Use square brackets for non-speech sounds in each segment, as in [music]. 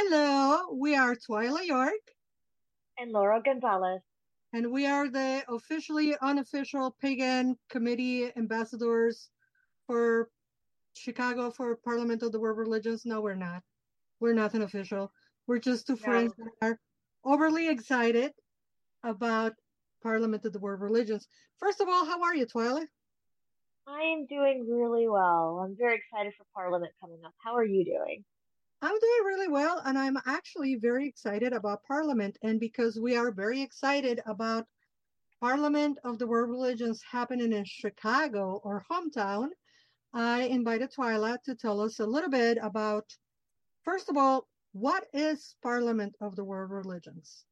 Hello, we are Twyla York. And Laura Gonzalez. And we are the officially unofficial pagan committee ambassadors for Chicago for Parliament of the World Religions. No, we're not. We're nothing official. We're just two no. friends that are overly excited about Parliament of the World Religions. First of all, how are you, Twyla? I am doing really well. I'm very excited for Parliament coming up. How are you doing? I'm doing really well, and I'm actually very excited about Parliament. And because we are very excited about Parliament of the World Religions happening in Chicago, or hometown, I invited Twyla to tell us a little bit about, first of all, what is Parliament of the World Religions?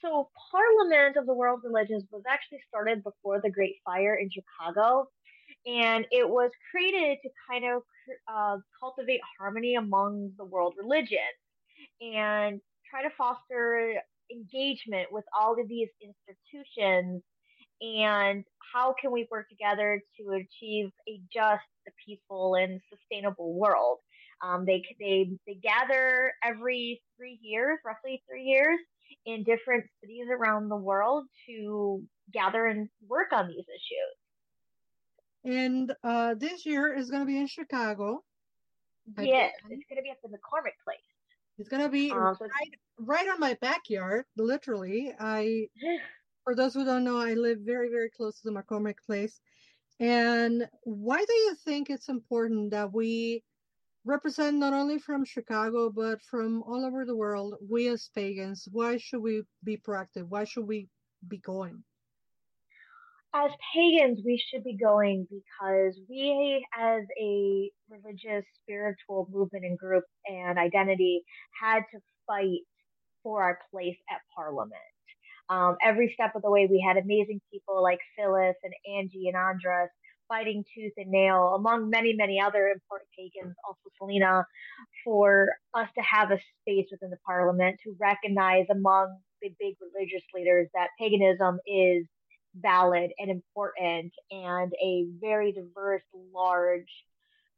So, Parliament of the World Religions was actually started before the Great Fire in Chicago and it was created to kind of uh, cultivate harmony among the world religions and try to foster engagement with all of these institutions and how can we work together to achieve a just, a peaceful, and sustainable world. Um, they they they gather every three years, roughly three years, in different cities around the world to gather and work on these issues. And uh, this year is going to be in Chicago. Yes, it's going to be at the McCormick Place. It's going to be um, right, right on my backyard, literally. I, [sighs] for those who don't know, I live very, very close to the McCormick Place. And why do you think it's important that we represent not only from Chicago, but from all over the world, we as pagans? Why should we be proactive? Why should we be going? As pagans, we should be going because we, as a religious, spiritual movement and group and identity, had to fight for our place at Parliament. Um, every step of the way, we had amazing people like Phyllis and Angie and Andras fighting tooth and nail, among many, many other important pagans, also Selena, for us to have a space within the Parliament to recognize among the big religious leaders that paganism is valid and important and a very diverse, large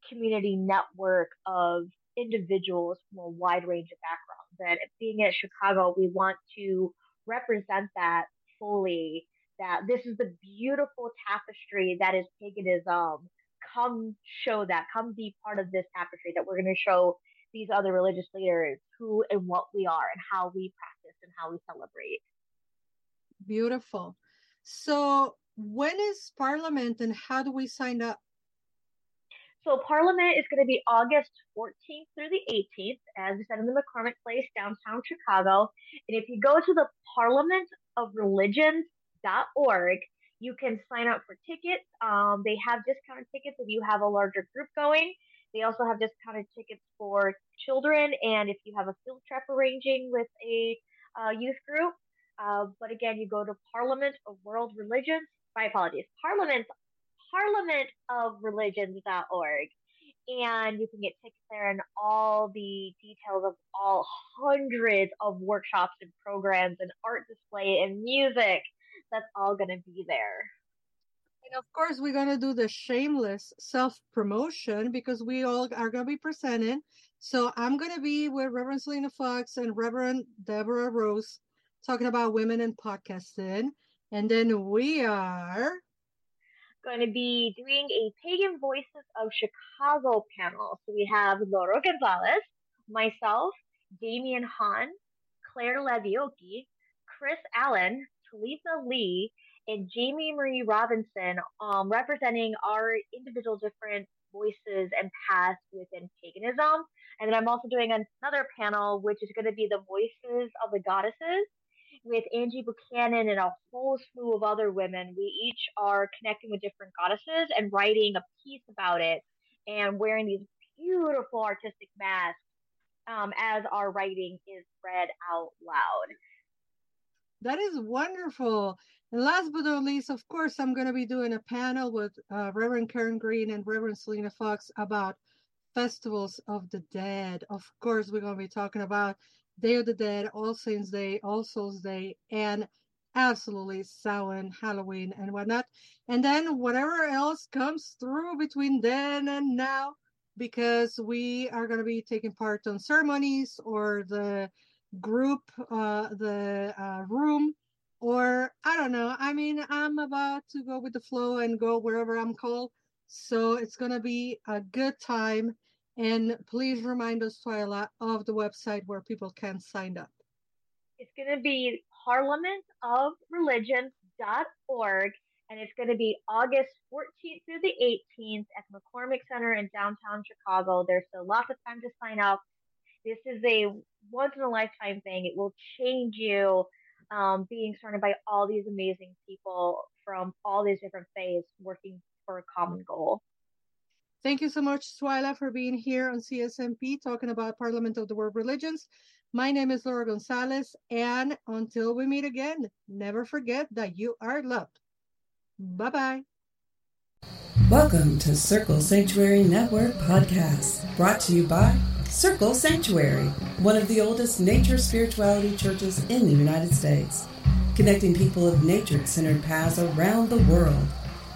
community network of individuals from a wide range of backgrounds. And being at Chicago, we want to represent that fully. That this is the beautiful tapestry that is paganism. Come show that. Come be part of this tapestry that we're going to show these other religious leaders who and what we are and how we practice and how we celebrate. Beautiful. So, when is Parliament and how do we sign up? So, Parliament is going to be August 14th through the 18th, as we said in the McCormick Place, downtown Chicago. And if you go to the Parliament of Religions.org, you can sign up for tickets. Um, they have discounted tickets if you have a larger group going. They also have discounted tickets for children, and if you have a field trip arranging with a uh, youth group, uh, but again, you go to Parliament of World Religions. My apologies. Parliament Parliament of Religions.org. And you can get tickets there and all the details of all hundreds of workshops and programs and art display and music. That's all going to be there. And of course, we're going to do the shameless self promotion because we all are going to be presenting. So I'm going to be with Reverend Selena Fox and Reverend Deborah Rose talking about women in podcasting. And then we are going to be doing a Pagan Voices of Chicago panel. So we have Laura Gonzalez, myself, Damian Hahn, Claire Levioki, Chris Allen, Talitha Lee, and Jamie Marie Robinson um, representing our individual different voices and paths within paganism. And then I'm also doing another panel, which is going to be the voices of the goddesses with Angie Buchanan and a whole slew of other women. We each are connecting with different goddesses and writing a piece about it and wearing these beautiful artistic masks um, as our writing is read out loud. That is wonderful. And last but not least, of course, I'm going to be doing a panel with uh, Reverend Karen Green and Reverend Selena Fox about festivals of the dead. Of course, we're going to be talking about Day of the Dead, All Saints Day, All Souls Day, and absolutely Samhain, Halloween, and whatnot. And then whatever else comes through between then and now, because we are going to be taking part on ceremonies or the group, uh, the uh, room, or I don't know. I mean, I'm about to go with the flow and go wherever I'm called. So it's going to be a good time. And please remind us, Twyla, of the website where people can sign up. It's going to be parliamentofreligion.org and it's going to be August 14th through the 18th at the McCormick Center in downtown Chicago. There's still lots of time to sign up. This is a once in a lifetime thing. It will change you um, being surrounded by all these amazing people from all these different faiths working for a common goal. Thank you so much, Twyla, for being here on CSNP talking about Parliament of the World Religions. My name is Laura Gonzalez, and until we meet again, never forget that you are loved. Bye bye. Welcome to Circle Sanctuary Network podcast, brought to you by Circle Sanctuary, one of the oldest nature spirituality churches in the United States, connecting people of nature centered paths around the world.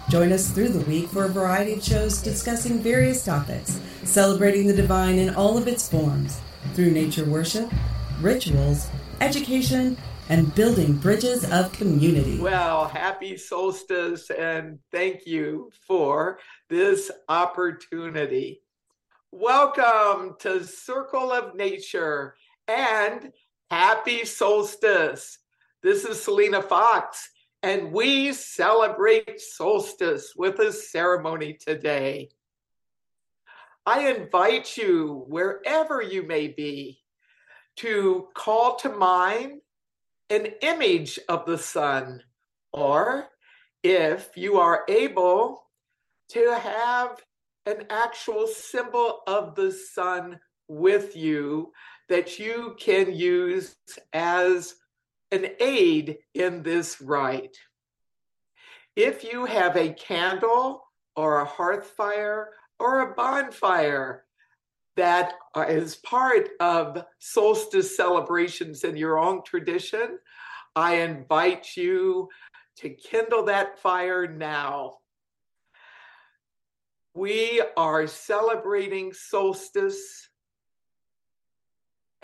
Join us through the week for a variety of shows discussing various topics, celebrating the divine in all of its forms through nature worship, rituals, education, and building bridges of community. Well, happy solstice and thank you for this opportunity. Welcome to Circle of Nature and happy solstice. This is Selena Fox, and we celebrate solstice with a ceremony today. I invite you, wherever you may be, to call to mind an image of the sun, or if you are able to have an actual symbol of the sun with you that you can use as an aid in this rite. If you have a candle or a hearth fire or a bonfire that is part of solstice celebrations in your own tradition, I invite you to kindle that fire now. We are celebrating solstice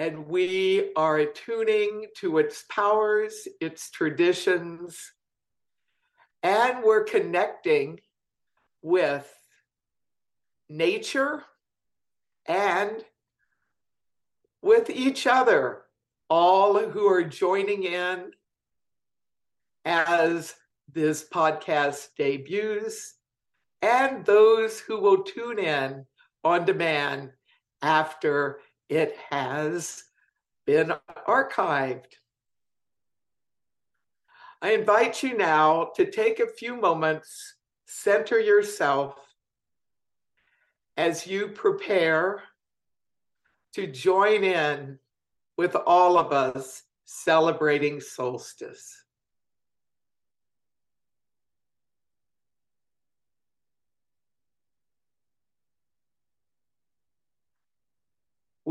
and we are attuning to its powers, its traditions, and we're connecting with nature and with each other, all who are joining in as this podcast debuts, and those who will tune in on demand after it has been archived. I invite you now to take a few moments, center yourself as you prepare to join in with all of us celebrating solstice.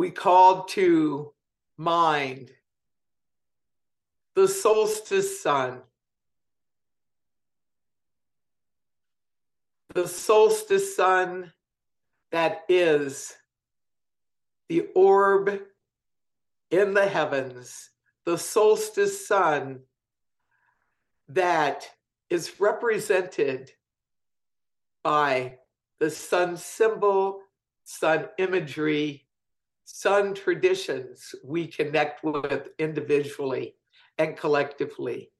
We called to mind the solstice sun. The solstice sun that is the orb in the heavens, the solstice sun that is represented by the sun symbol, sun imagery, sun traditions we connect with individually and collectively,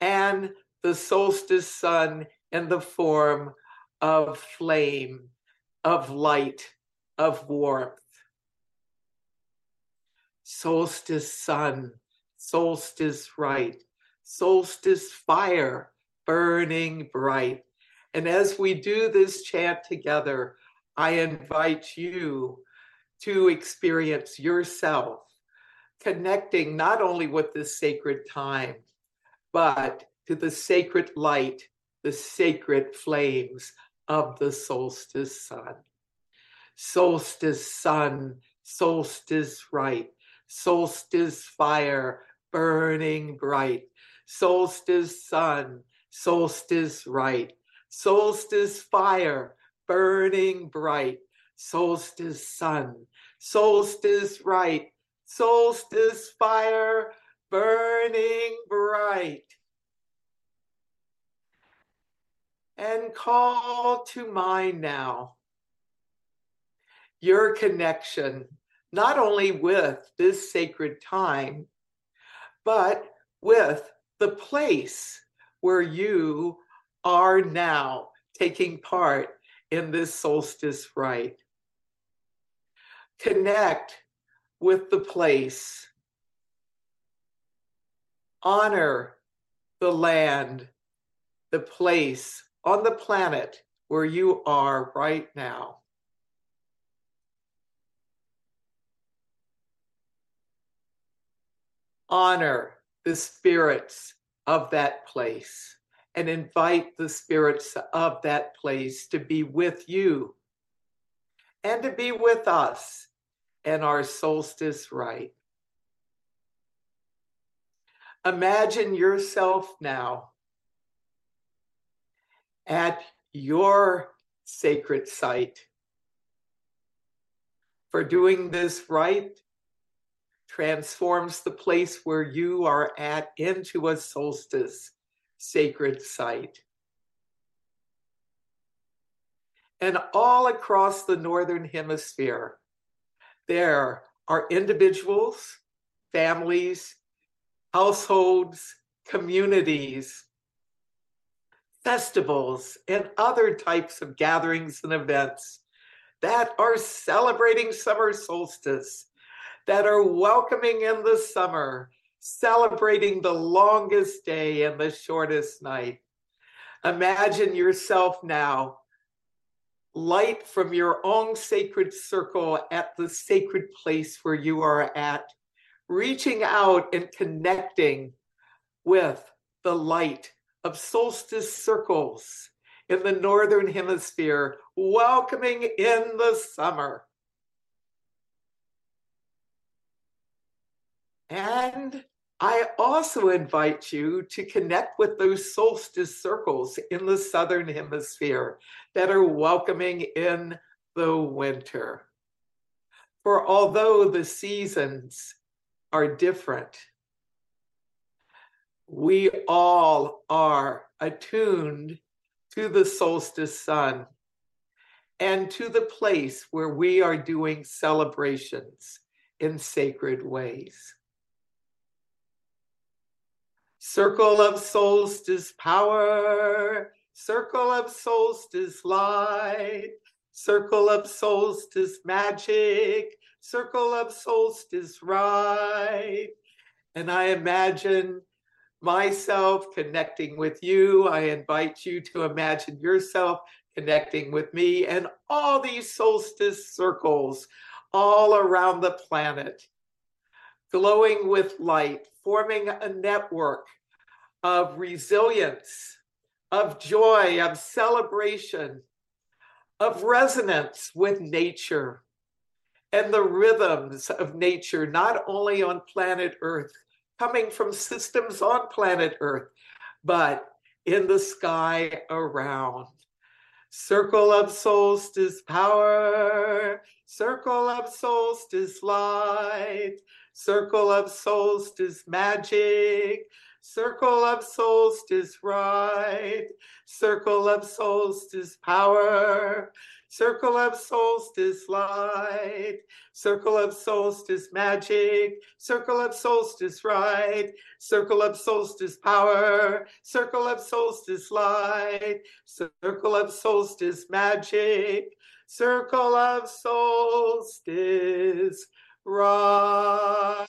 and the solstice sun in the form of flame of light, of warmth. Solstice sun, solstice right, solstice fire, burning bright. And as we do this chant together, I invite you to experience yourself connecting not only with this sacred time, but to the sacred light, the sacred flames of the solstice sun. Solstice sun, solstice right, solstice fire, burning bright, solstice sun, solstice right, solstice fire, burning bright, solstice sun, solstice right, solstice fire burning bright. And call to mind now your connection, not only with this sacred time, but with the place where you are now taking part in this solstice rite. Connect with the place. Honor the land, the place on the planet where you are right now. Honor the spirits of that place and invite the spirits of that place to be with you and to be with us in our solstice rite. Imagine yourself now at your sacred site. For doing this rite transforms the place where you are at into a solstice sacred site. And all across the Northern Hemisphere, there are individuals, families, households, communities, festivals, and other types of gatherings and events that are celebrating summer solstice, that are welcoming in the summer, celebrating the longest day and the shortest night. Imagine yourself now, light from your own sacred circle at the sacred place where you are at, reaching out and connecting with the light of solstice circles in the northern hemisphere, welcoming in the summer. And I also invite you to connect with those solstice circles in the Southern Hemisphere that are welcoming in the winter. For although the seasons are different, we all are attuned to the solstice sun and to the place where we are doing celebrations in sacred ways. Circle of solstice power, circle of solstice light, circle of solstice magic, circle of solstice right. And I imagine myself connecting with you. I invite you to imagine yourself connecting with me and all these solstice circles all around the planet, glowing with light, forming a network of resilience, of joy, of celebration, of resonance with nature and the rhythms of nature, not only on planet Earth, coming from systems on planet Earth, but in the sky around. Circle of solstice power, circle of solstice light, circle of solstice magic, circle of solstice right, circle of solstice power, circle of solstice light, circle of solstice magic, circle of solstice right, circle of solstice power, circle of solstice light, circle of solstice magic, circle of solstice right.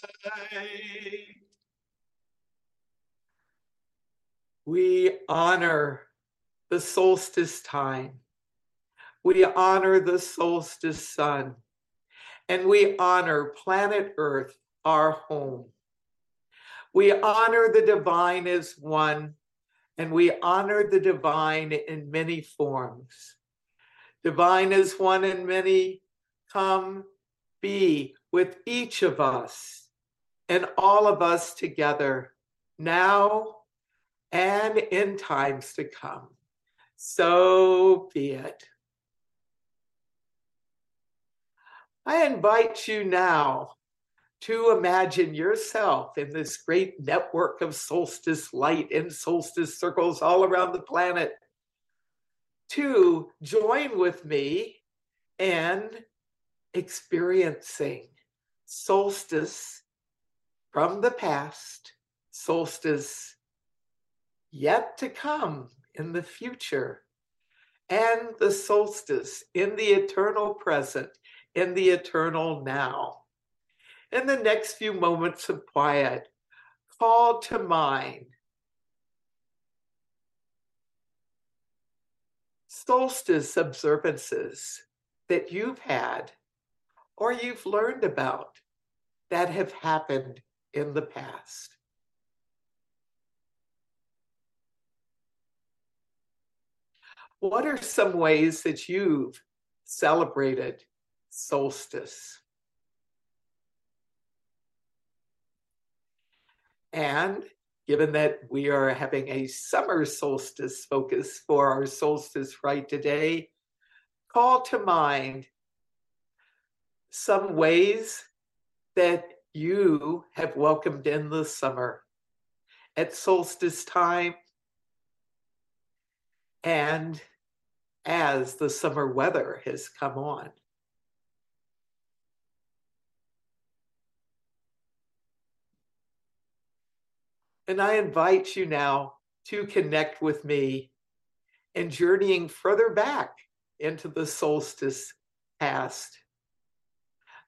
We honor the solstice time. We honor the solstice sun. And we honor planet Earth, our home. We honor the divine as one, and we honor the divine in many forms. Divine as one and many, come be with each of us and all of us together now and in times to come. So be it. I invite you now to imagine yourself in this great network of solstice light and solstice circles all around the planet. To join with me and experiencing solstice from the past, solstice yet to come in the future, and the solstice in the eternal present, in the eternal now. In the next few moments of quiet, call to mind solstice observances that you've had or you've learned about that have happened in the past. What are some ways that you've celebrated solstice? And given that we are having a summer solstice focus for our solstice right today, call to mind some ways that you have welcomed in the summer at solstice time and as the summer weather has come on. And I invite you now to connect with me and journeying further back into the solstice past.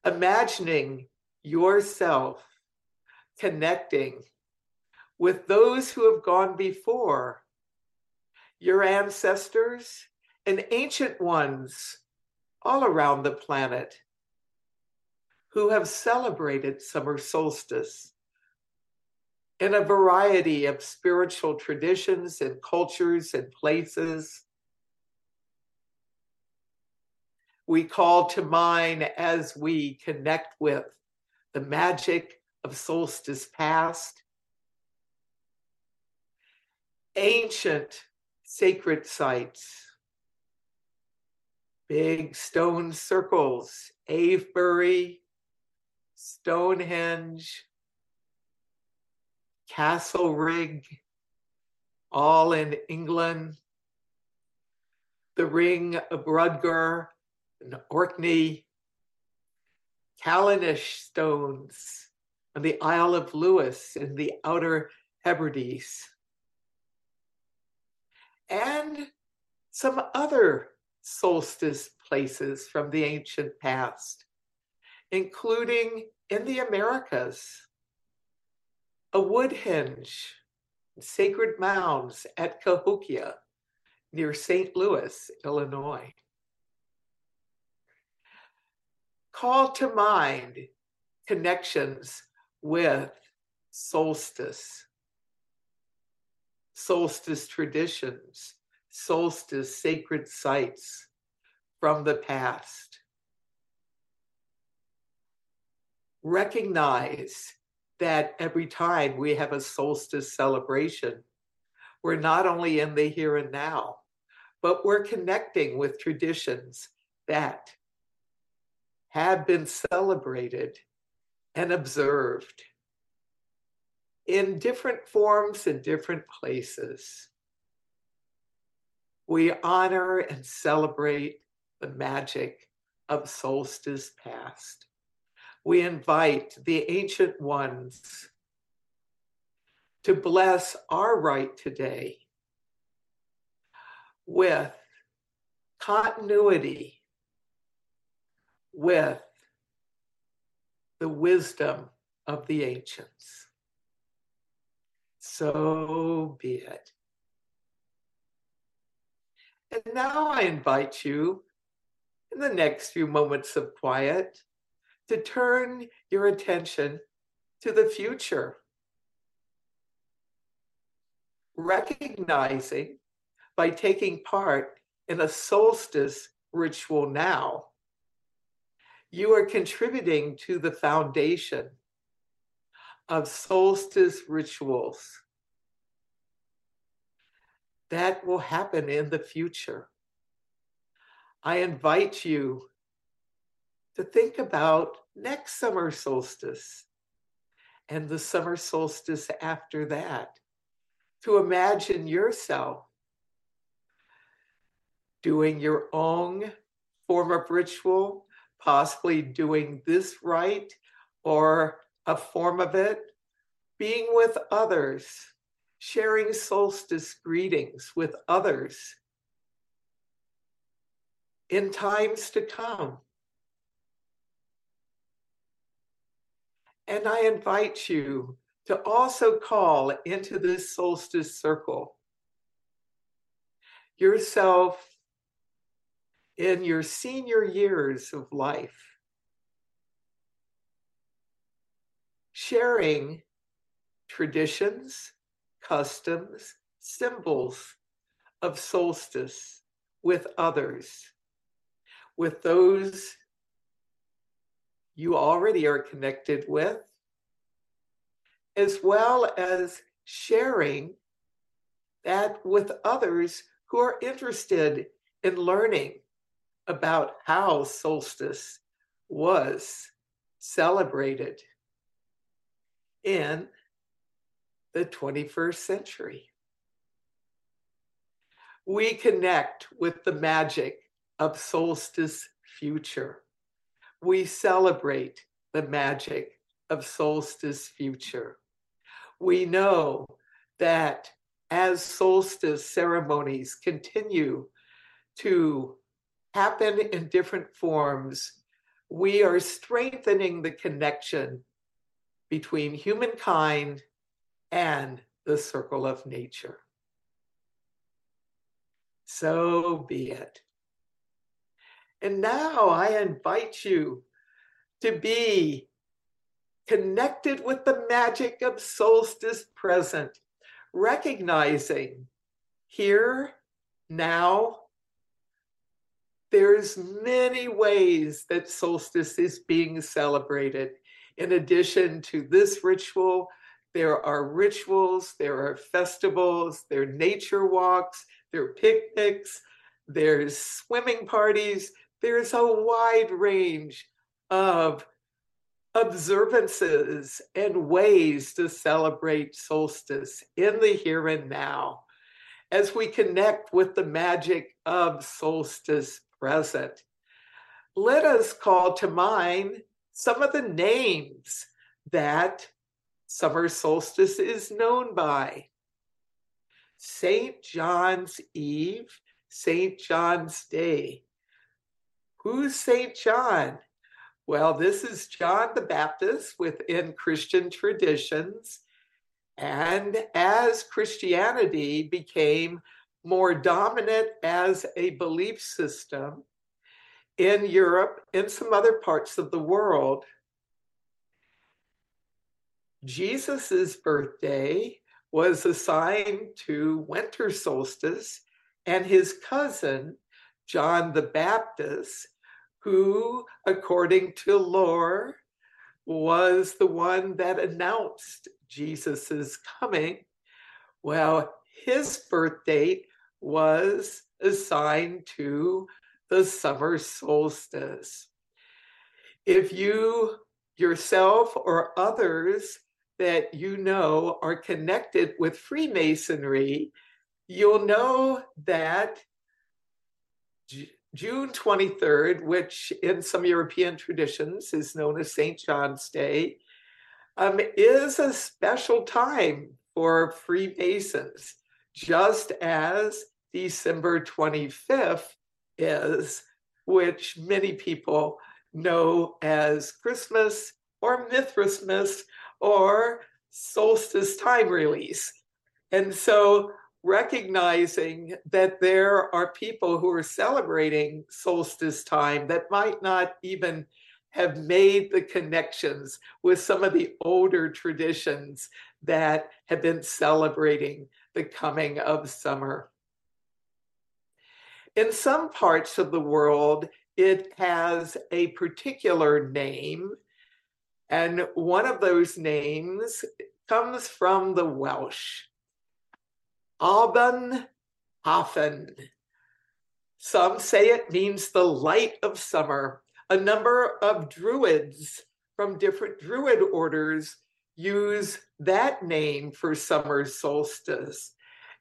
Imagining yourself connecting with those who have gone before, your ancestors and ancient ones all around the planet who have celebrated summer solstice in a variety of spiritual traditions and cultures and places. We call to mind as we connect with the magic of solstice past, ancient sacred sites, big stone circles, Avebury, Stonehenge, Castlerigg, all in England, the Ring of Brodgar in Orkney, Callanish stones on the Isle of Lewis in the Outer Hebrides, and some other solstice places from the ancient past, including in the Americas a Woodhenge, sacred mounds at Cahokia near St. Louis, Illinois. Call to mind connections with solstice, solstice traditions, solstice sacred sites from the past. Recognize that every time we have a solstice celebration, we're not only in the here and now, but we're connecting with traditions that have been celebrated and observed in different forms in different places. We honor and celebrate the magic of solstice past we invite the ancient ones to bless our right today with continuity, with the wisdom of the ancients. So be it. And now I invite you in the next few moments of quiet to turn your attention to the future. Recognizing by taking part in a solstice ritual now, you are contributing to the foundation of solstice rituals that will happen in the future. I invite you to think about next summer solstice and the summer solstice after that, to imagine yourself doing your own form of ritual, possibly doing this rite or a form of it, being with others, sharing solstice greetings with others in times to come. And I invite you to also call into this solstice circle yourself in your senior years of life, sharing traditions, customs, symbols of solstice with others, with those you already are connected with, as well as sharing that with others who are interested in learning about how solstice was celebrated in the 21st century. We connect with the magic of solstice future. We celebrate the magic of solstice future. We know that as solstice ceremonies continue to happen in different forms, we are strengthening the connection between humankind and the circle of nature. So be it. And now I invite you to be connected with the magic of solstice present, recognizing here, now, there's many ways that solstice is being celebrated. In addition to this ritual, there are rituals, there are festivals, there are nature walks, there are picnics, there's swimming parties, there's a wide range of observances and ways to celebrate solstice in the here and now as we connect with the magic of solstice present. Let us call to mind some of the names that summer solstice is known by. St. John's Eve, St. John's Day. Who's St. John? Well, this is John the Baptist within Christian traditions. And as Christianity became more dominant as a belief system in Europe and some other parts of the world. Jesus's birthday was assigned to winter solstice, and his cousin, John the Baptist, who, according to lore, was the one that announced Jesus's coming. Well, his birth date was assigned to the summer solstice. If you yourself or others that you know are connected with Freemasonry, you'll know that June 23rd, which in some European traditions is known as St. John's Day, um, is a special time for Freemasons just as December 25th is, which many people know as Christmas or Mithrasmas or solstice time release. And so recognizing that there are people who are celebrating solstice time that might not even have made the connections with some of the older traditions that have been celebrating the coming of summer. In some parts of the world, it has a particular name, and one of those names comes from the Welsh. Alban Hefin. Some say it means the light of summer. A number of druids from different druid orders use that name for summer solstice.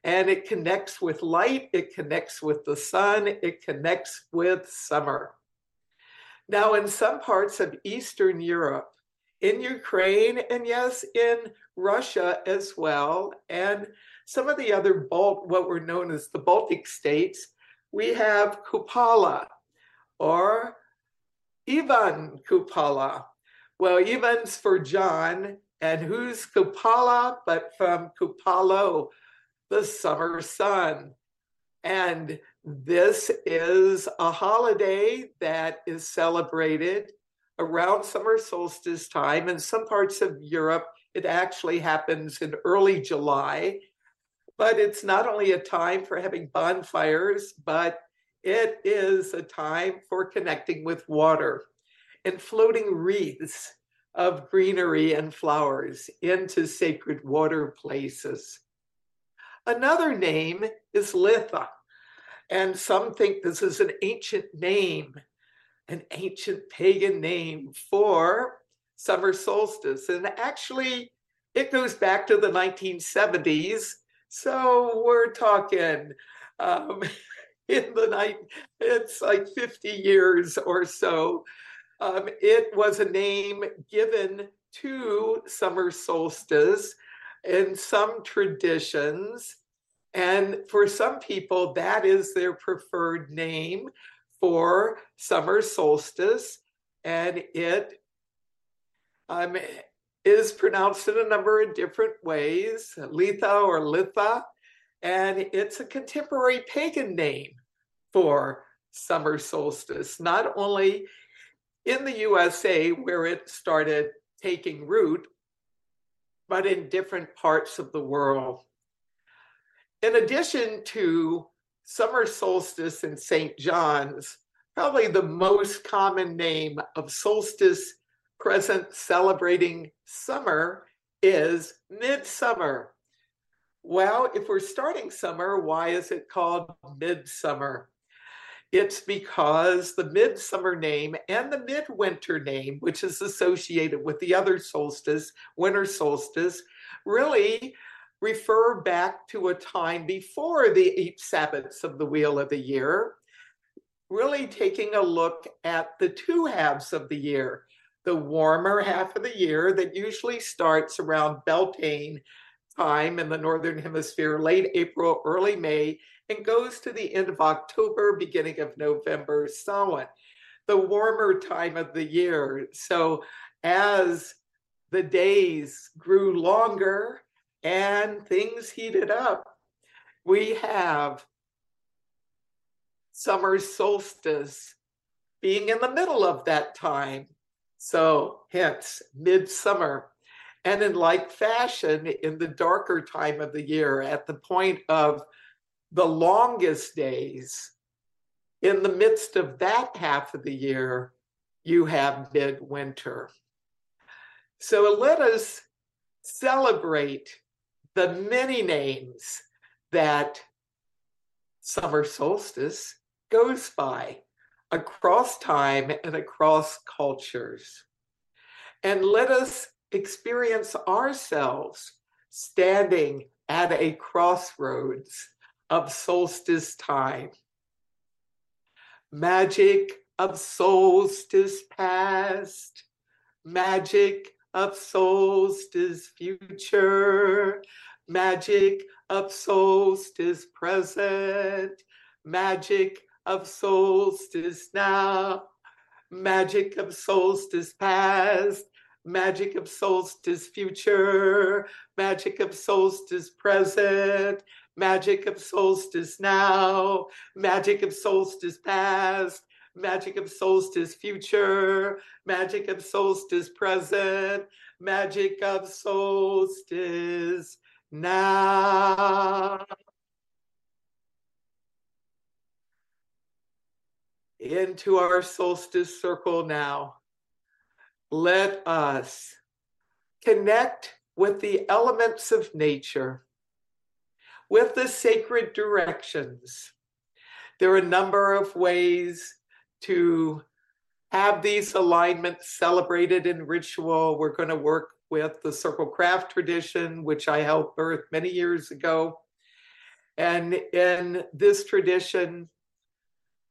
And it connects with light, it connects with the sun, it connects with summer. Now, in some parts of Eastern Europe, in Ukraine, and yes, in Russia as well, and some of the other Balt, what were known as the Baltic states, we have Kupala or Ivan Kupala. Well, Ivan's for John, and who's Kupala but from Kupalo, the summer sun. And this is a holiday that is celebrated around summer solstice time. In some parts of Europe, it actually happens in early July. But it's not only a time for having bonfires, but it is a time for connecting with water and floating wreaths of greenery and flowers into sacred water places. Another name is Litha, and some think this is an ancient name, an ancient pagan name for summer solstice. And actually, it goes back to the 1970s. So we're talking um, [laughs] in the night, it's like 50 years or so um, it was a name given to summer solstice in some traditions. And for some people, that is their preferred name for summer solstice. And it um, is pronounced in a number of different ways, Litha or Litha. And it's a contemporary pagan name for summer solstice. Not only in the USA where it started taking root, but in different parts of the world. In addition to summer solstice in St. John's, probably the most common name of solstice present celebrating summer is midsummer. Well, if we're starting summer, why is it called midsummer? It's because the midsummer name and the midwinter name, which is associated with the other solstice, winter solstice, really refer back to a time before the eight Sabbats of the Wheel of the Year, really taking a look at the two halves of the year. The warmer half of the year that usually starts around Beltane time in the Northern Hemisphere, late April, early May, and goes to the end of October, beginning of November, so on. The warmer time of the year. So as the days grew longer and things heated up, we have summer solstice being in the middle of that time. So, hence, midsummer. And in like fashion, in the darker time of the year, at the point of the longest days, in the midst of that half of the year, you have midwinter. So let us celebrate the many names that summer solstice goes by across time and across cultures. And let us experience ourselves standing at a crossroads of solstice time. Magic of solstice past, magic of solstice future, magic of solstice present, magic of solstice now, magic of solstice past, magic of solstice future, magic of solstice present, magic of solstice now, magic of solstice past, magic of solstice future, magic of solstice present, magic of solstice now. Into our solstice circle now. Let us connect with the elements of nature with the sacred directions. There are a number of ways to have these alignments celebrated in ritual. We're going to work with the circle craft tradition, which I helped birth many years ago. And in this tradition,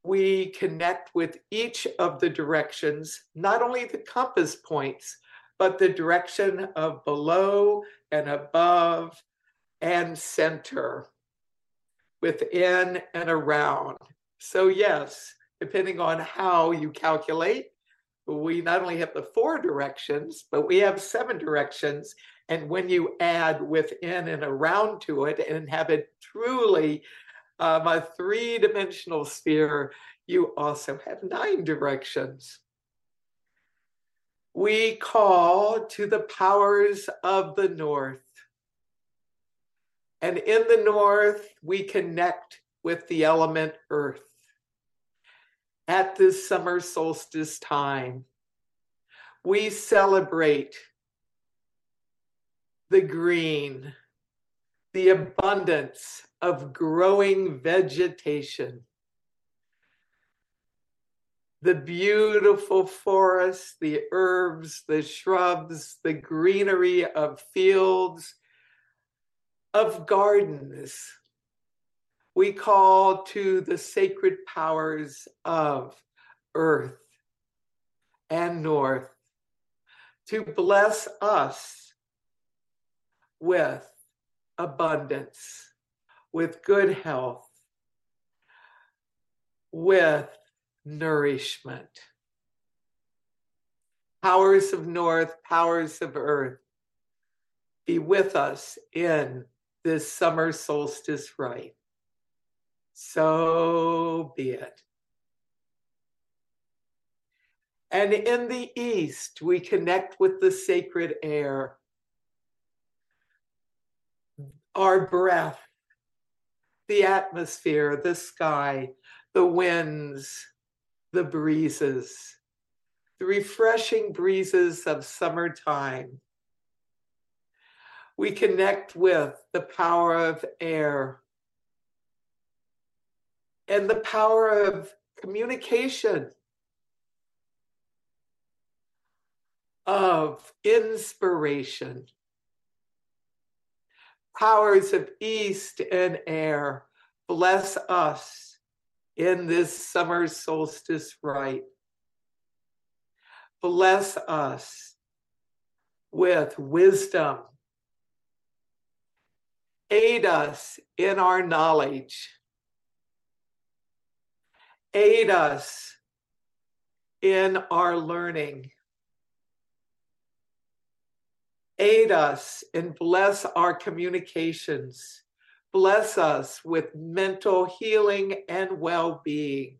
we connect with each of the directions, not only the compass points, but the direction of below and above and center, within and around. So, yes, depending on how you calculate, we not only have the four directions, but we have seven directions. And when you add within and around to it and have it truly um, a three dimensional sphere, you also have nine directions. We call to the powers of the north. And in the north, we connect with the element earth at this summer solstice time. We celebrate the green, the abundance of growing vegetation, the beautiful forests, the herbs, the shrubs, the greenery of fields, of gardens, we call to the sacred powers of earth and north to bless us with abundance, with good health, with nourishment. Powers of north, powers of earth, be with us in this summer solstice rite so be it. And in the East, we connect with the sacred air, our breath, the atmosphere, the sky, the winds, the breezes, the refreshing breezes of summertime. We connect with the power of air and the power of communication, of inspiration, powers of east and air, bless us in this summer solstice rite. Bless us with wisdom. Aid us in our knowledge aid us in our learning. Aid us and bless our communications. Bless us with mental healing and well being.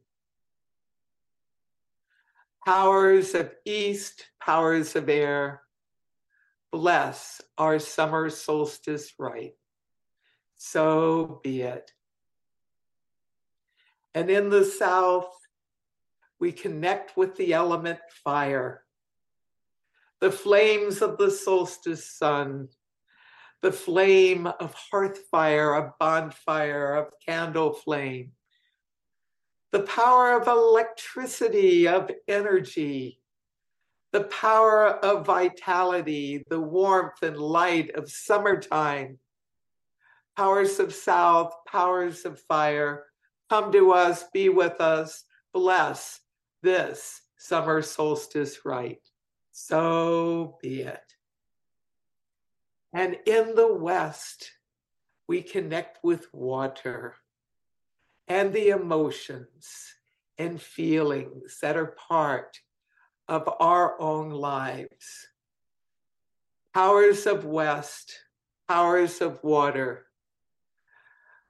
Powers of East, powers of air, bless our summer solstice rite. So be it. And in the South, we connect with the element fire, the flames of the solstice sun, the flame of hearth fire, a bonfire of candle flame, the power of electricity, of energy, the power of vitality, the warmth and light of summertime, powers of south, powers of fire, Come to us, be with us, bless this summer solstice rite. So be it. And in the West, we connect with water and the emotions and feelings that are part of our own lives. Powers of West, powers of water,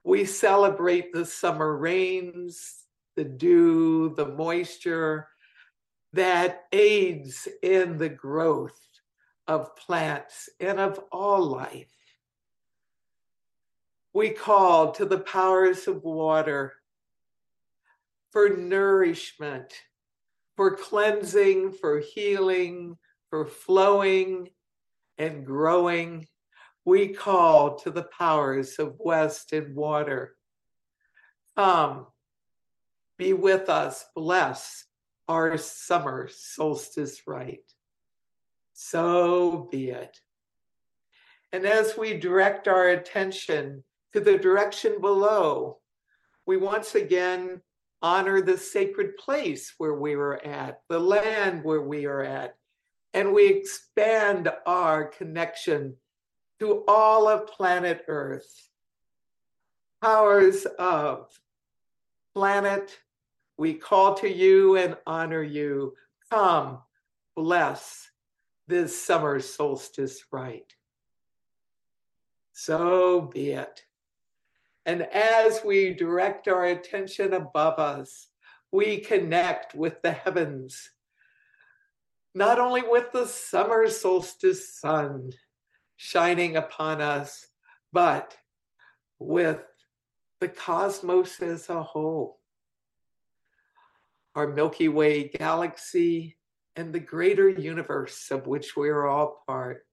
we celebrate the summer rains, the dew, the moisture that aids in the growth of plants and of all life. We call to the powers of water for nourishment, for cleansing, for healing, for flowing and growing we call to the powers of west and water. Come, be with us, bless our summer solstice rite. So be it. And as we direct our attention to the direction below, we once again honor the sacred place where we are at, the land where we are at, and we expand our connection to all of planet Earth. Powers of planet, we call to you and honor you. Come, bless this summer solstice rite. So be it. And as we direct our attention above us, we connect with the heavens, not only with the summer solstice sun shining upon us, but with the cosmos as a whole, our Milky Way galaxy, and the greater universe of which we are all part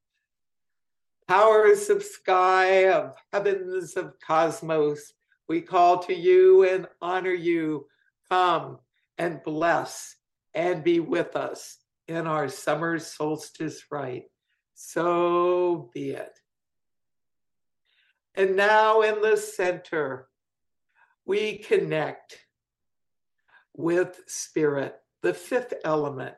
powers of sky, of heavens, of cosmos, we call to you and honor you. Come and bless and be with us in our summer solstice rite. So be it. And now in the center, we connect with spirit, the fifth element.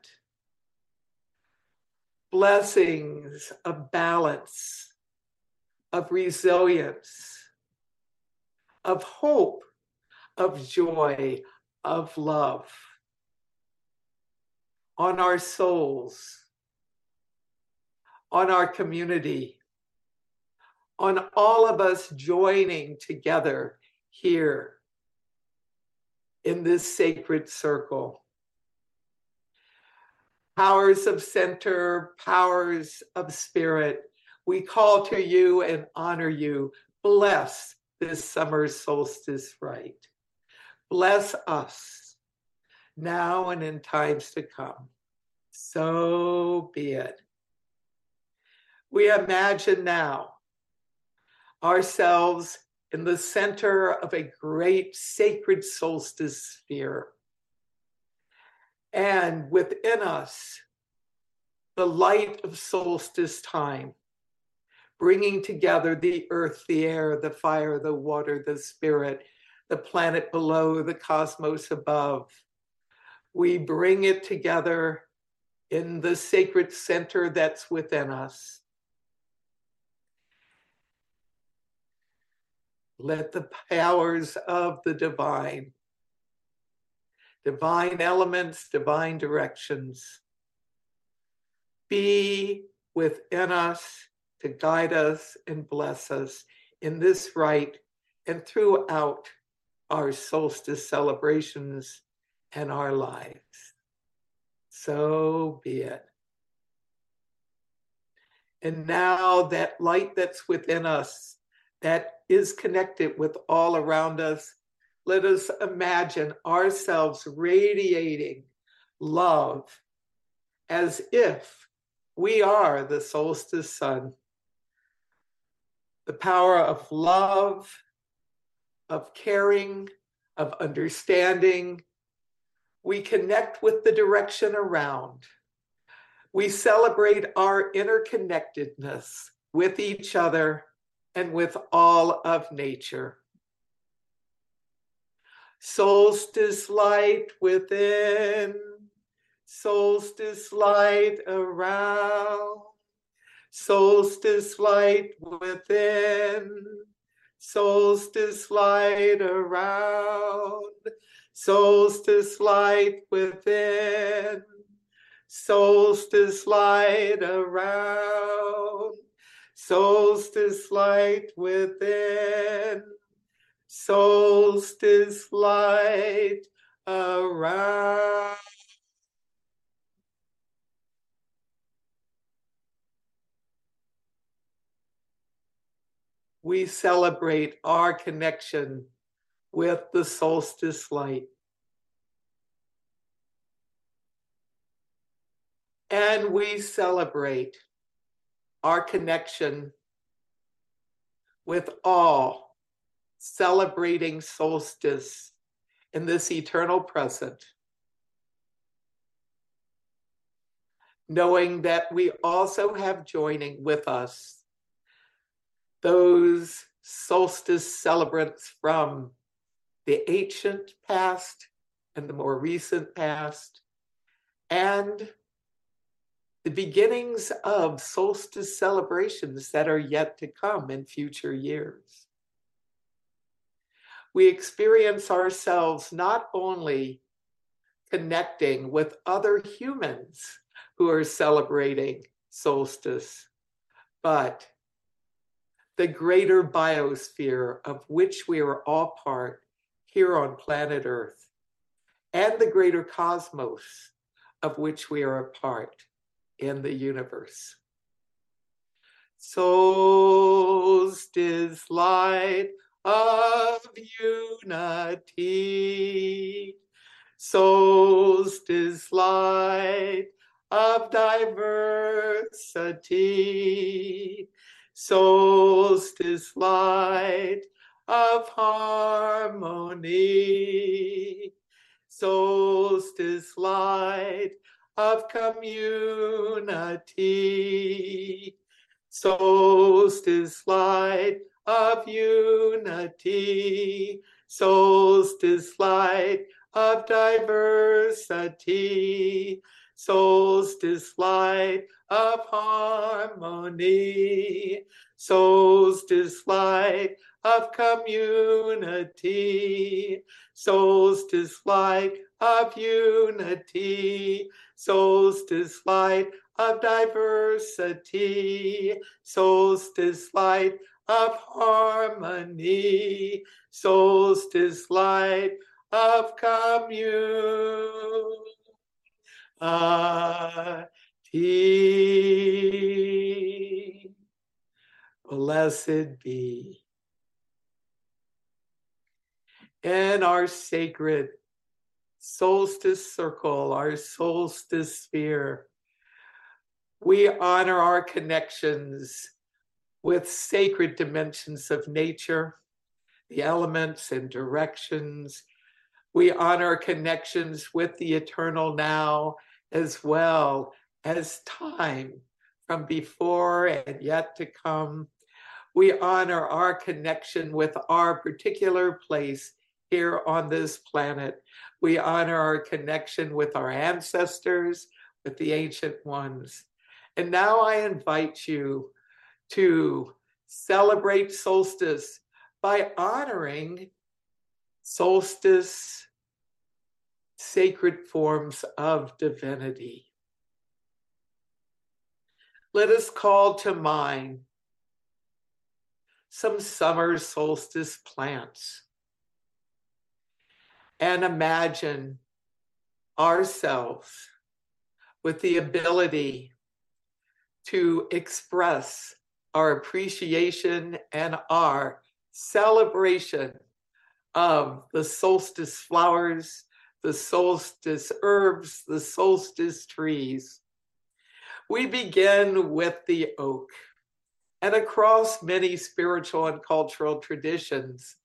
Blessings of balance, of resilience, of hope, of joy, of love on our souls, on our community, on all of us joining together here in this sacred circle powers of center, powers of spirit, we call to you and honor you. Bless this summer solstice rite. Bless us now and in times to come. So be it. We imagine now ourselves in the center of a great sacred solstice sphere and within us, the light of solstice time, bringing together the earth, the air, the fire, the water, the spirit, the planet below, the cosmos above. We bring it together in the sacred center that's within us. Let the powers of the divine divine elements, divine directions. Be within us to guide us and bless us in this rite and throughout our solstice celebrations and our lives. So be it. And now that light that's within us, that is connected with all around us, let us imagine ourselves radiating love as if we are the solstice sun. The power of love, of caring, of understanding. We connect with the direction around. We celebrate our interconnectedness with each other and with all of nature. Solstice light within, solstice light around, solstice light within, solstice light around, solstice light within, solstice light around, solstice light within solstice light around. We celebrate our connection with the solstice light. And we celebrate our connection with all celebrating solstice in this eternal present. knowing that we also have joining with us those solstice celebrants from the ancient past and the more recent past, and the beginnings of solstice celebrations that are yet to come in future years. We experience ourselves not only connecting with other humans who are celebrating solstice, but the greater biosphere of which we are all part here on planet Earth, and the greater cosmos of which we are a part in the universe. Solstice light of unity, solstice light of diversity, solstice light of harmony, solstice light of community, solstice light of unity, solstice light of diversity, solstice light of harmony, solstice light of community, solstice light of unity, solstice light of diversity, solstice light of harmony, solstice light of community. Blessed be. In our sacred solstice circle, our solstice sphere, we honor our connections with sacred dimensions of nature, the elements and directions. We honor connections with the eternal now as well as time from before and yet to come. We honor our connection with our particular place here on this planet. We honor our connection with our ancestors, with the ancient ones. And now I invite you to celebrate solstice by honoring solstice sacred forms of divinity. Let us call to mind some summer solstice plants and imagine ourselves with the ability to express our appreciation and our celebration of the solstice flowers, the solstice herbs, the solstice trees. We begin with the oak. And across many spiritual and cultural traditions,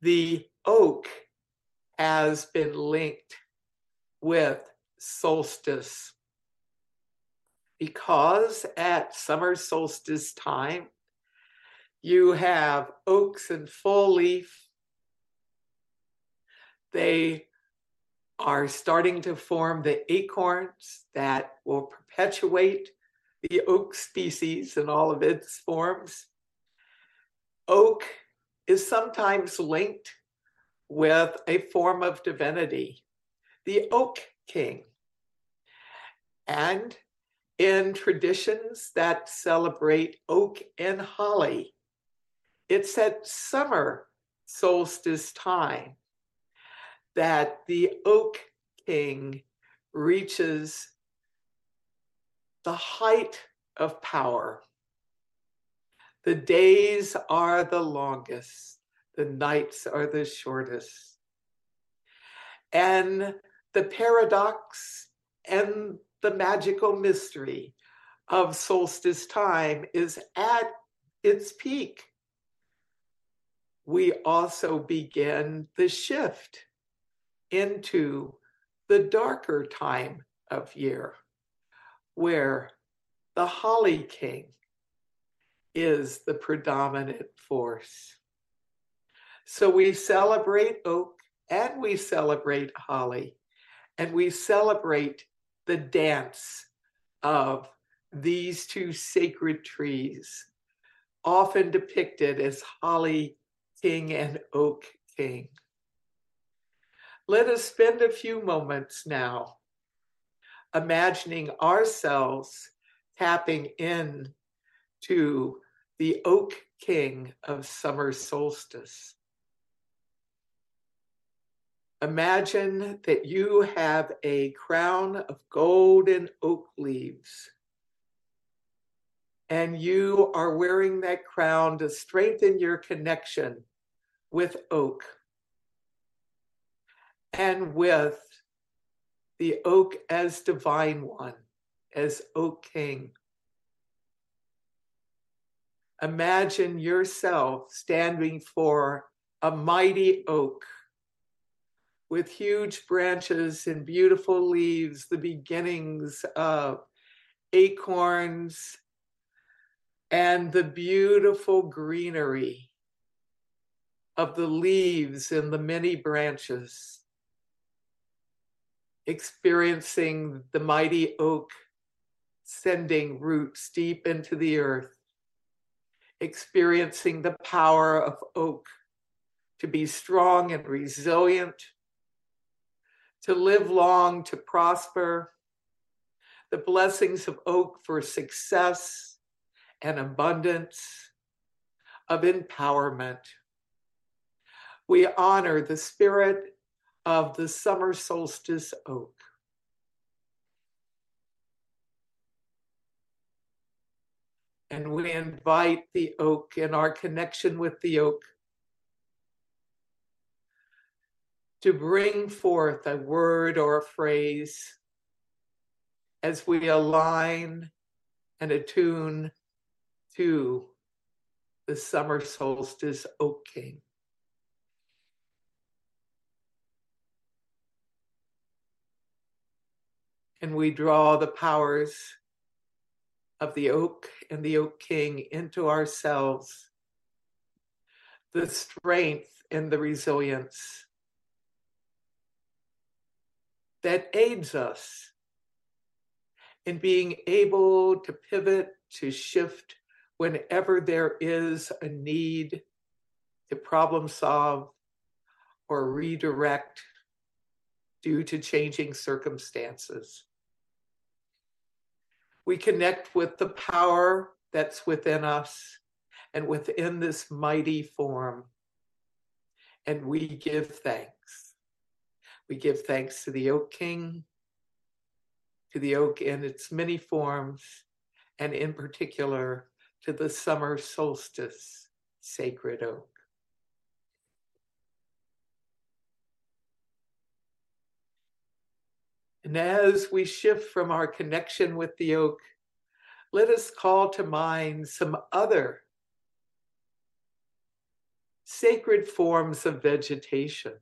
the oak has been linked with solstice because at summer solstice time, you have oaks in full leaf. They are starting to form the acorns that will perpetuate the oak species in all of its forms. Oak is sometimes linked with a form of divinity, the Oak King. And in traditions that celebrate oak and holly, it's at summer solstice time that the Oak King reaches the height of power. The days are the longest the nights are the shortest. And the paradox and the magical mystery of solstice time is at its peak. We also begin the shift into the darker time of year where the Holly King is the predominant force. So we celebrate oak and we celebrate holly and we celebrate the dance of these two sacred trees, often depicted as holly king and oak king. Let us spend a few moments now imagining ourselves tapping in to the oak king of summer solstice. Imagine that you have a crown of golden oak leaves, and you are wearing that crown to strengthen your connection with oak and with the oak as divine one, as oak king. Imagine yourself standing for a mighty oak with huge branches and beautiful leaves, the beginnings of acorns and the beautiful greenery of the leaves and the many branches, experiencing the mighty oak sending roots deep into the earth, experiencing the power of oak to be strong and resilient to live long, to prosper, the blessings of oak for success and abundance, of empowerment. We honor the spirit of the summer solstice oak. And we invite the oak in our connection with the oak to bring forth a word or a phrase as we align and attune to the summer solstice oak king. And we draw the powers of the oak and the oak king into ourselves, the strength and the resilience that aids us in being able to pivot, to shift whenever there is a need to problem solve or redirect due to changing circumstances. We connect with the power that's within us and within this mighty form, and we give thanks. We give thanks to the Oak King, to the oak in its many forms, and in particular to the summer solstice sacred oak. And as we shift from our connection with the oak, let us call to mind some other sacred forms of vegetation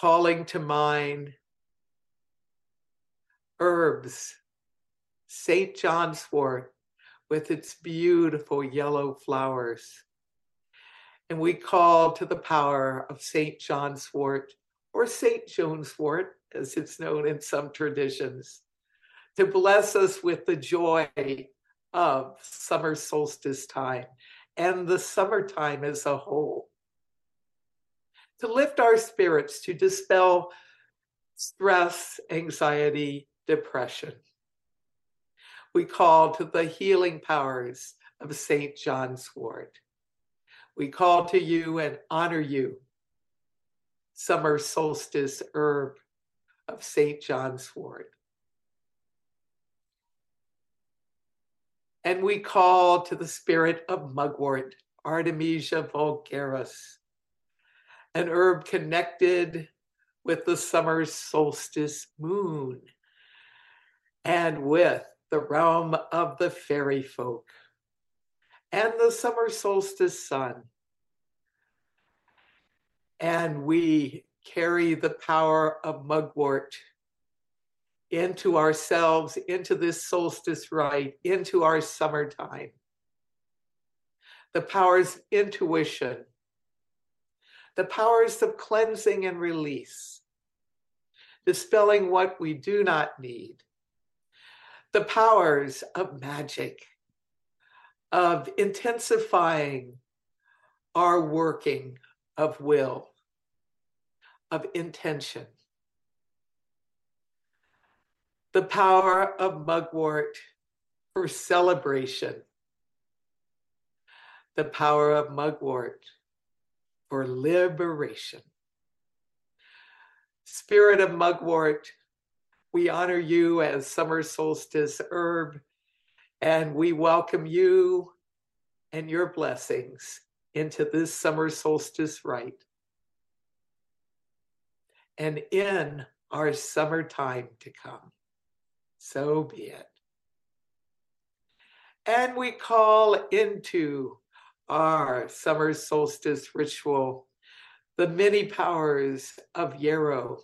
calling to mind herbs, St. John's wort with its beautiful yellow flowers. And we call to the power of St. John's wort or St. Joan's wort, as it's known in some traditions, to bless us with the joy of summer solstice time and the summertime as a whole to lift our spirits, to dispel stress, anxiety, depression. We call to the healing powers of St. John's wort. We call to you and honor you, summer solstice herb of St. John's wort. And we call to the spirit of mugwort, Artemisia vulgaris, an herb connected with the summer solstice moon and with the realm of the fairy folk and the summer solstice sun. And we carry the power of mugwort into ourselves, into this solstice rite, into our summertime. The powers intuition, the powers of cleansing and release, dispelling what we do not need, the powers of magic, of intensifying our working of will, of intention. The power of mugwort for celebration. The power of mugwort for liberation. Spirit of mugwort, we honor you as summer solstice herb, and we welcome you and your blessings into this summer solstice rite. And in our summertime to come. So be it. And we call into our summer solstice ritual the many powers of yarrow,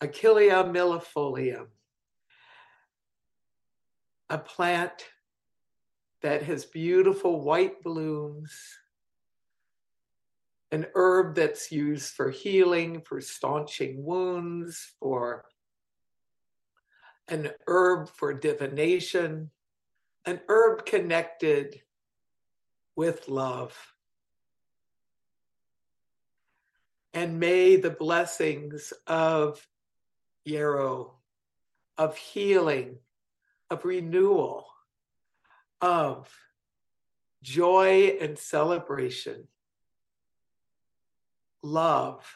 Achillea millefolium, a plant that has beautiful white blooms, an herb that's used for healing, for staunching wounds, for an herb for divination, an herb connected with love. And may the blessings of yarrow, of healing, of renewal, of joy and celebration, love,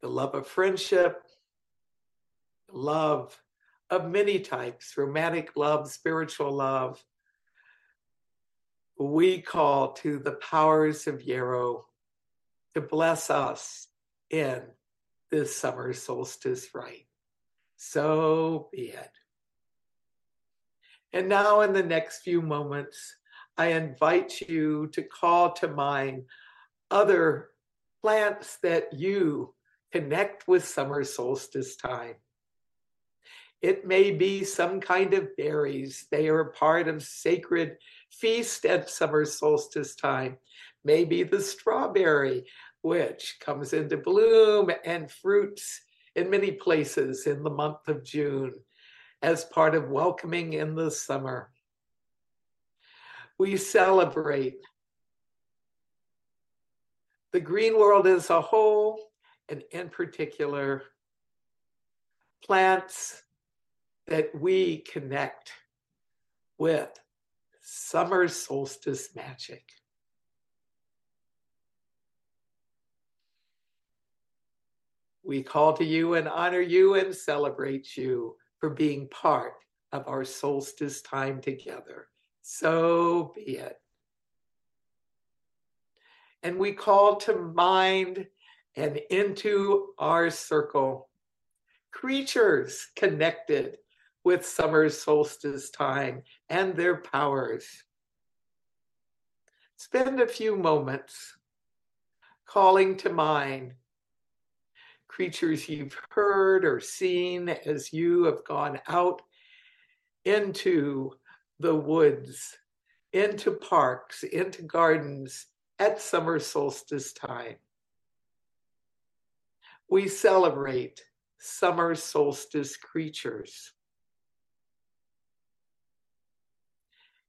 the love of friendship, love of many types romantic love, spiritual love. We call to the powers of yarrow to bless us in this summer solstice rite. So be it. And now, in the next few moments, I invite you to call to mind other plants that you connect with summer solstice time. It may be some kind of berries. They are part of sacred feast at summer solstice time. Maybe the strawberry, which comes into bloom and fruits in many places in the month of June as part of welcoming in the summer. We celebrate the green world as a whole, and in particular, plants that we connect with summer solstice magic. We call to you and honor you and celebrate you for being part of our solstice time together. So be it. And we call to mind and into our circle creatures connected with summer solstice time and their powers. Spend a few moments calling to mind creatures you've heard or seen as you have gone out into the woods, into parks, into gardens at summer solstice time. We celebrate summer solstice creatures.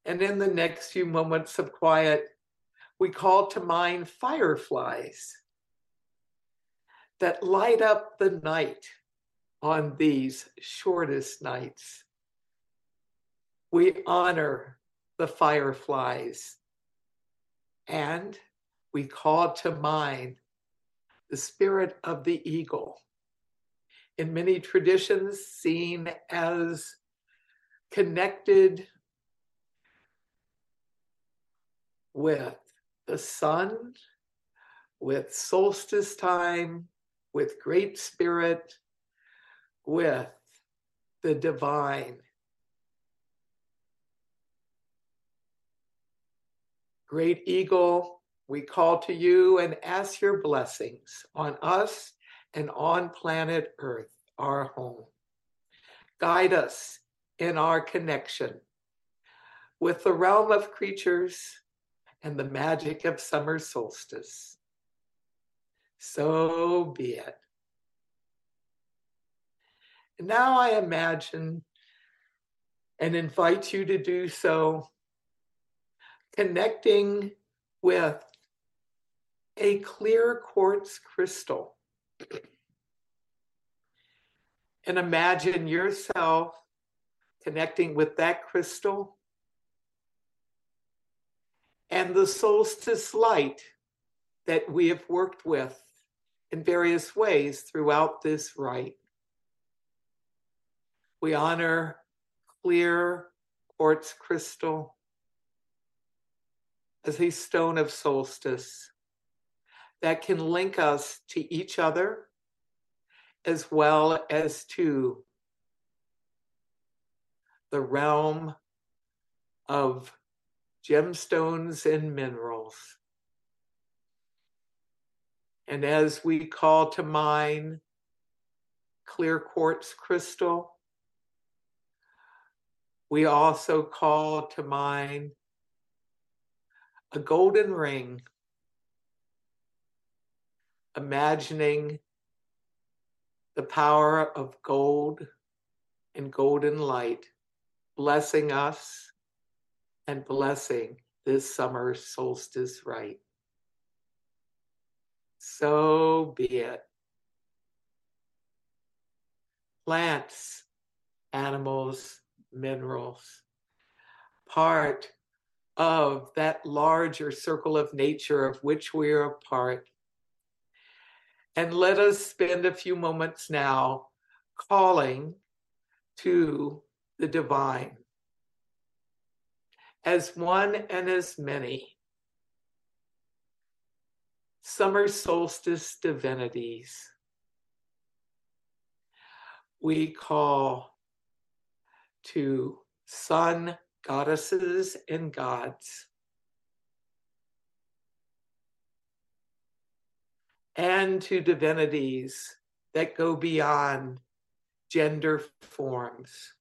And in the next few moments of quiet, we call to mind fireflies that light up the night on these shortest nights. We honor the fireflies and we call to mind the spirit of the eagle. In many traditions, seen as connected with the sun, with solstice time, with great spirit, with the divine. Great Eagle, we call to you and ask your blessings on us and on planet Earth, our home. guide us in our connection with the realm of creatures and the magic of summer solstice. So be it. And now I imagine and invite you to do so, connecting with a clear quartz crystal. And imagine yourself connecting with that crystal and the solstice light that we have worked with in various ways throughout this rite. We honor clear quartz crystal as a stone of solstice that can link us to each other as well as to the realm of gemstones and minerals. And as we call to mind clear quartz crystal, we also call to mind a golden ring, imagining the power of gold and golden light blessing us and blessing this summer solstice rite. So be it. Plants, animals, minerals, part of that larger circle of nature of which we are a part. And let us spend a few moments now calling to the divine as one and as many. Summer solstice divinities. We call to sun goddesses and gods. And to divinities that go beyond gender forms.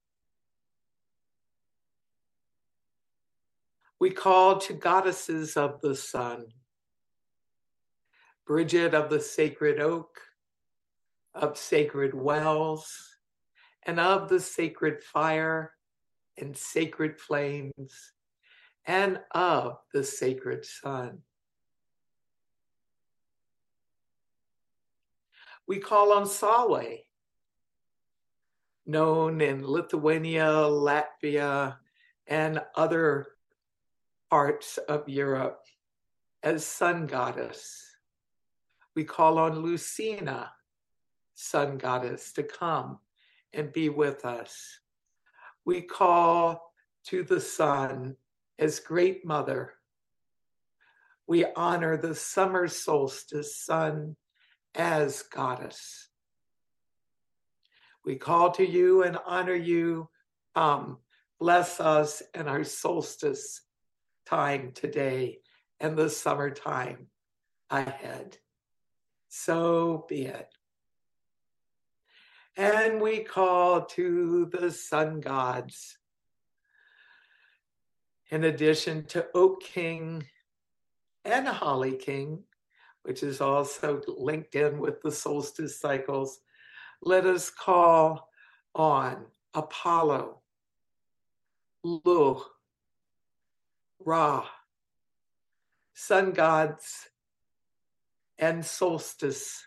We call to goddesses of the sun, Bridget of the sacred oak, of sacred wells, and of the sacred fire and sacred flames, and of the sacred sun. We call on Saule, known in Lithuania, Latvia, and other parts of Europe as sun goddess. We call on Lucina, sun goddess, to come and be with us. We call to the sun as great mother. We honor the summer solstice sun as goddess. We call to you and honor you. Come, bless us and our solstice time today and the summertime ahead. So be it. And we call to the sun gods. In addition to Oak King and Holly King, which is also linked in with the solstice cycles, let us call on Apollo, Lugh, Ra, sun gods, and solstice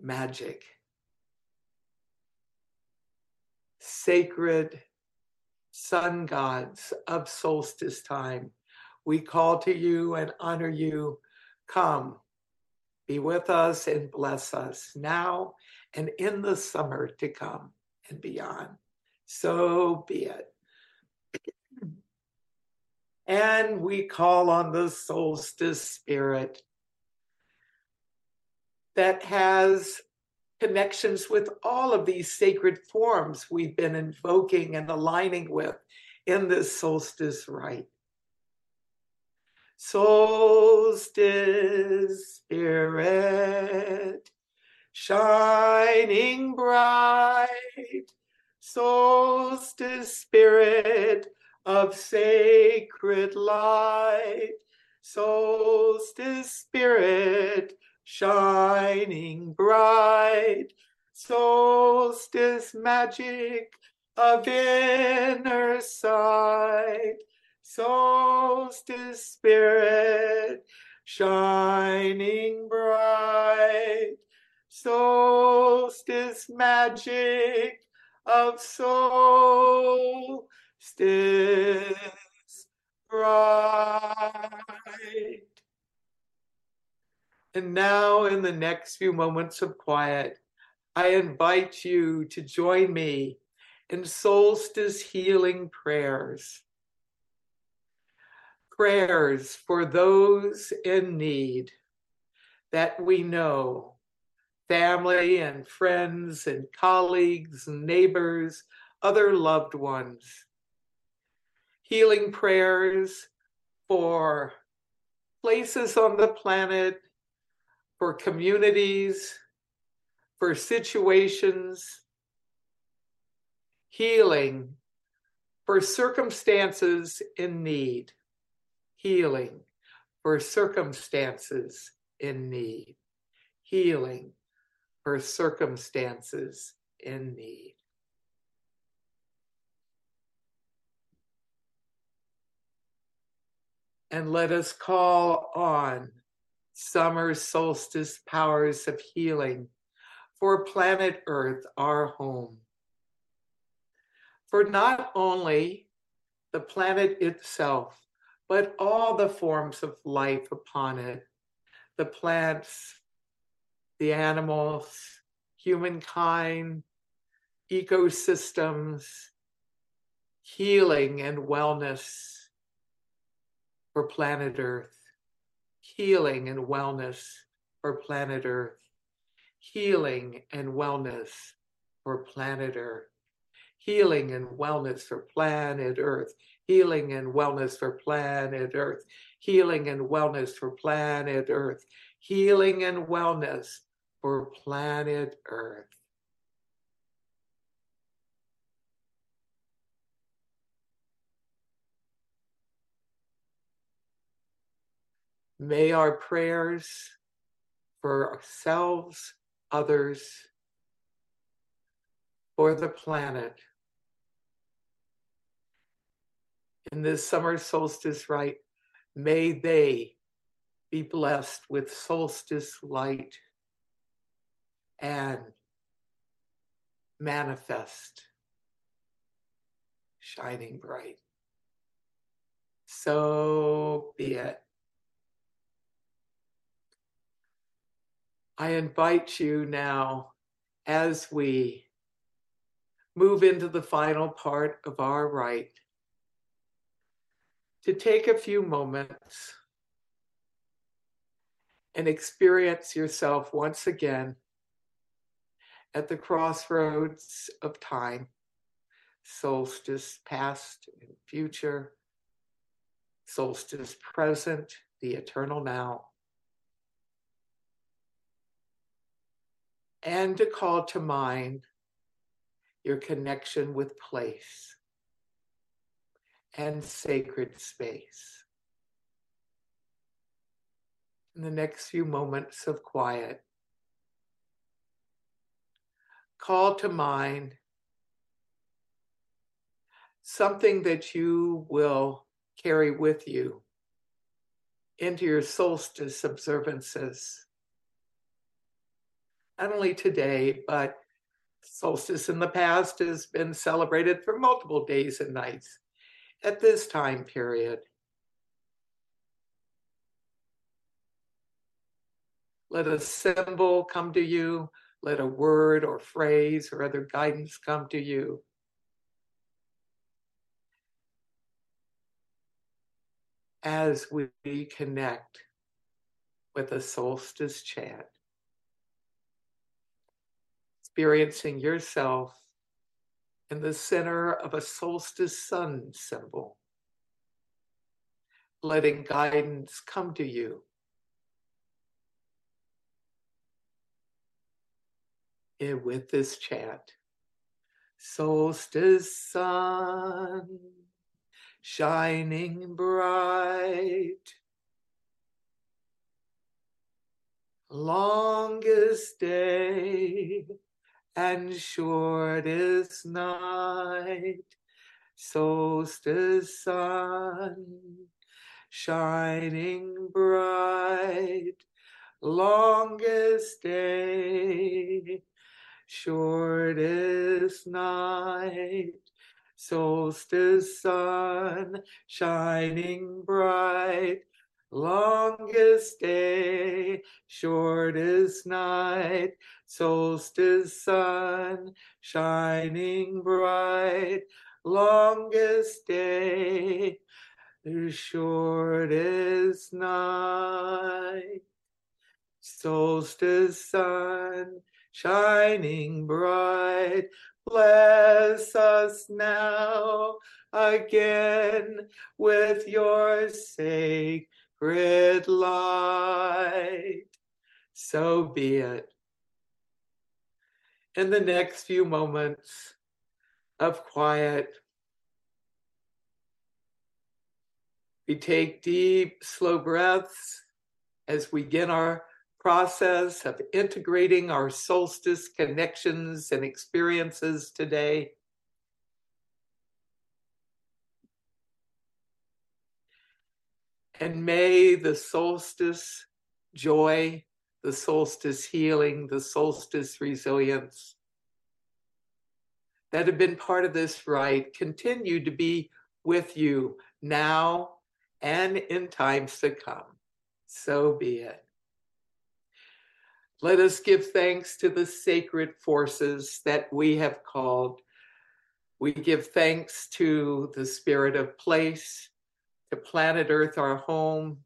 magic. Sacred sun gods of solstice time, we call to you and honor you. Come, be with us and bless us now and in the summer to come and beyond. So be it and we call on the solstice spirit that has connections with all of these sacred forms we've been invoking and aligning with in this solstice rite. Solstice spirit, shining bright, solstice spirit of sacred light, solstice spirit shining bright, solstice magic of inner sight, solstice spirit shining bright, solstice magic of soul still bright. And now, in the next few moments of quiet, I invite you to join me in solstice healing prayers. Prayers for those in need that we know family and friends and colleagues and neighbors, other loved ones. Healing prayers for places on the planet, for communities, for situations. Healing for circumstances in need. Healing for circumstances in need. Healing for circumstances in need. And let us call on summer solstice powers of healing for planet Earth, our home. For not only the planet itself, but all the forms of life upon it the plants, the animals, humankind, ecosystems, healing and wellness for planet Earth, healing and wellness for planet Earth, healing and wellness for planet Earth, healing and wellness for planet Earth, healing and wellness for planet Earth, healing and wellness for planet Earth, healing and wellness for planet Earth. May our prayers for ourselves, others, for the planet in this summer solstice rite, may they be blessed with solstice light and manifest shining bright. So be it. I invite you now as we move into the final part of our rite to take a few moments and experience yourself once again at the crossroads of time, solstice past and future, solstice present, the eternal now. And to call to mind your connection with place and sacred space. In the next few moments of quiet, call to mind something that you will carry with you into your solstice observances. Not only today, but solstice in the past has been celebrated for multiple days and nights at this time period. Let a symbol come to you let a word or phrase or other guidance come to you. As we connect with a solstice chant, experiencing yourself in the center of a solstice sun symbol, letting guidance come to you And with this chant solstice sun, shining bright. Longest day and shortest night, solstice sun, shining bright. Longest day shortest night, solstice sun shining bright, longest day, shortest night, solstice sun shining bright, longest day, shortest night, solstice sun shining bright. Bless us now again with your sacred light. So be it. In the next few moments of quiet, we take deep, slow breaths as we begin our process of integrating our solstice connections and experiences today. And may the solstice joy, the solstice healing, the solstice resilience that have been part of this rite continue to be with you now and in times to come. So be it. Let us give thanks to the sacred forces that we have called. We give thanks to the spirit of place, to planet Earth, our home,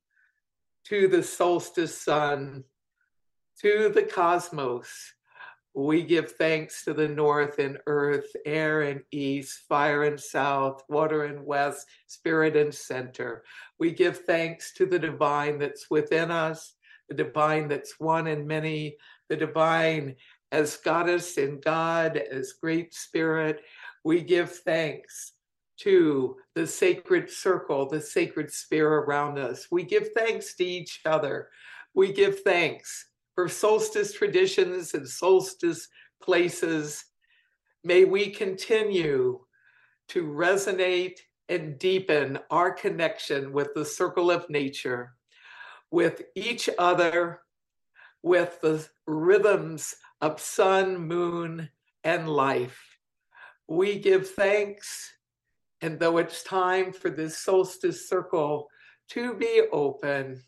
to the solstice sun, to the cosmos. We give thanks to the north and earth, air and east, fire and south, water and west, spirit and center. We give thanks to the divine that's within us the divine that's one and many, the divine as goddess and God, as great spirit. We give thanks to the sacred circle, the sacred sphere around us. We give thanks to each other. We give thanks for solstice traditions and solstice places. May we continue to resonate and deepen our connection with the circle of nature with each other, with the rhythms of sun, moon, and life. We give thanks, and though it's time for this solstice circle to be open,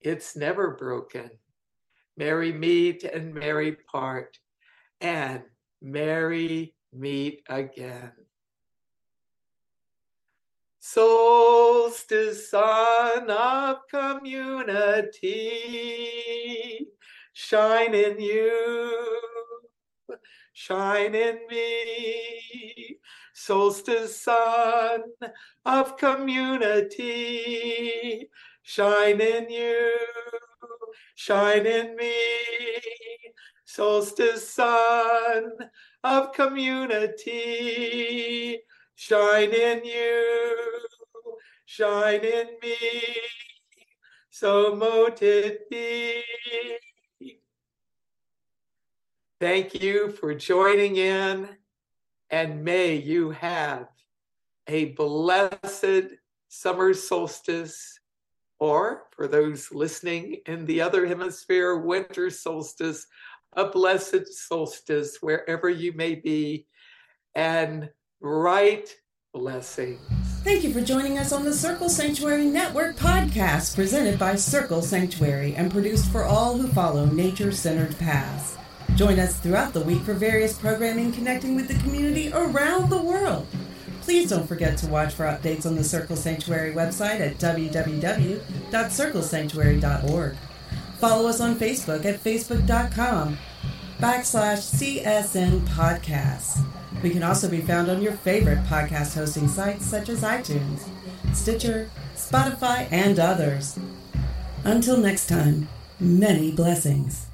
it's never broken. Merry meet and merry part, and merry meet again. Solstice sun of community, shine in you, shine in me. Solstice sun of community, shine in you, shine in me. Solstice sun of community, shine in you, shine in me, so mote it be. Thank you for joining in, and may you have a blessed summer solstice, or for those listening in the other hemisphere, winter solstice, a blessed solstice wherever you may be. And right blessings. Thank you for joining us on the Circle Sanctuary Network podcast, presented by Circle Sanctuary and produced for all who follow nature centered paths. Join us throughout the week for various programming connecting with the community around the world. Please don't forget to watch for updates on the Circle Sanctuary website at www.circlesanctuary.org. Follow us on Facebook at facebook.com backslash CSN podcasts. We can also be found on your favorite podcast hosting sites such as iTunes, Stitcher, Spotify, and others. Until next time, many blessings.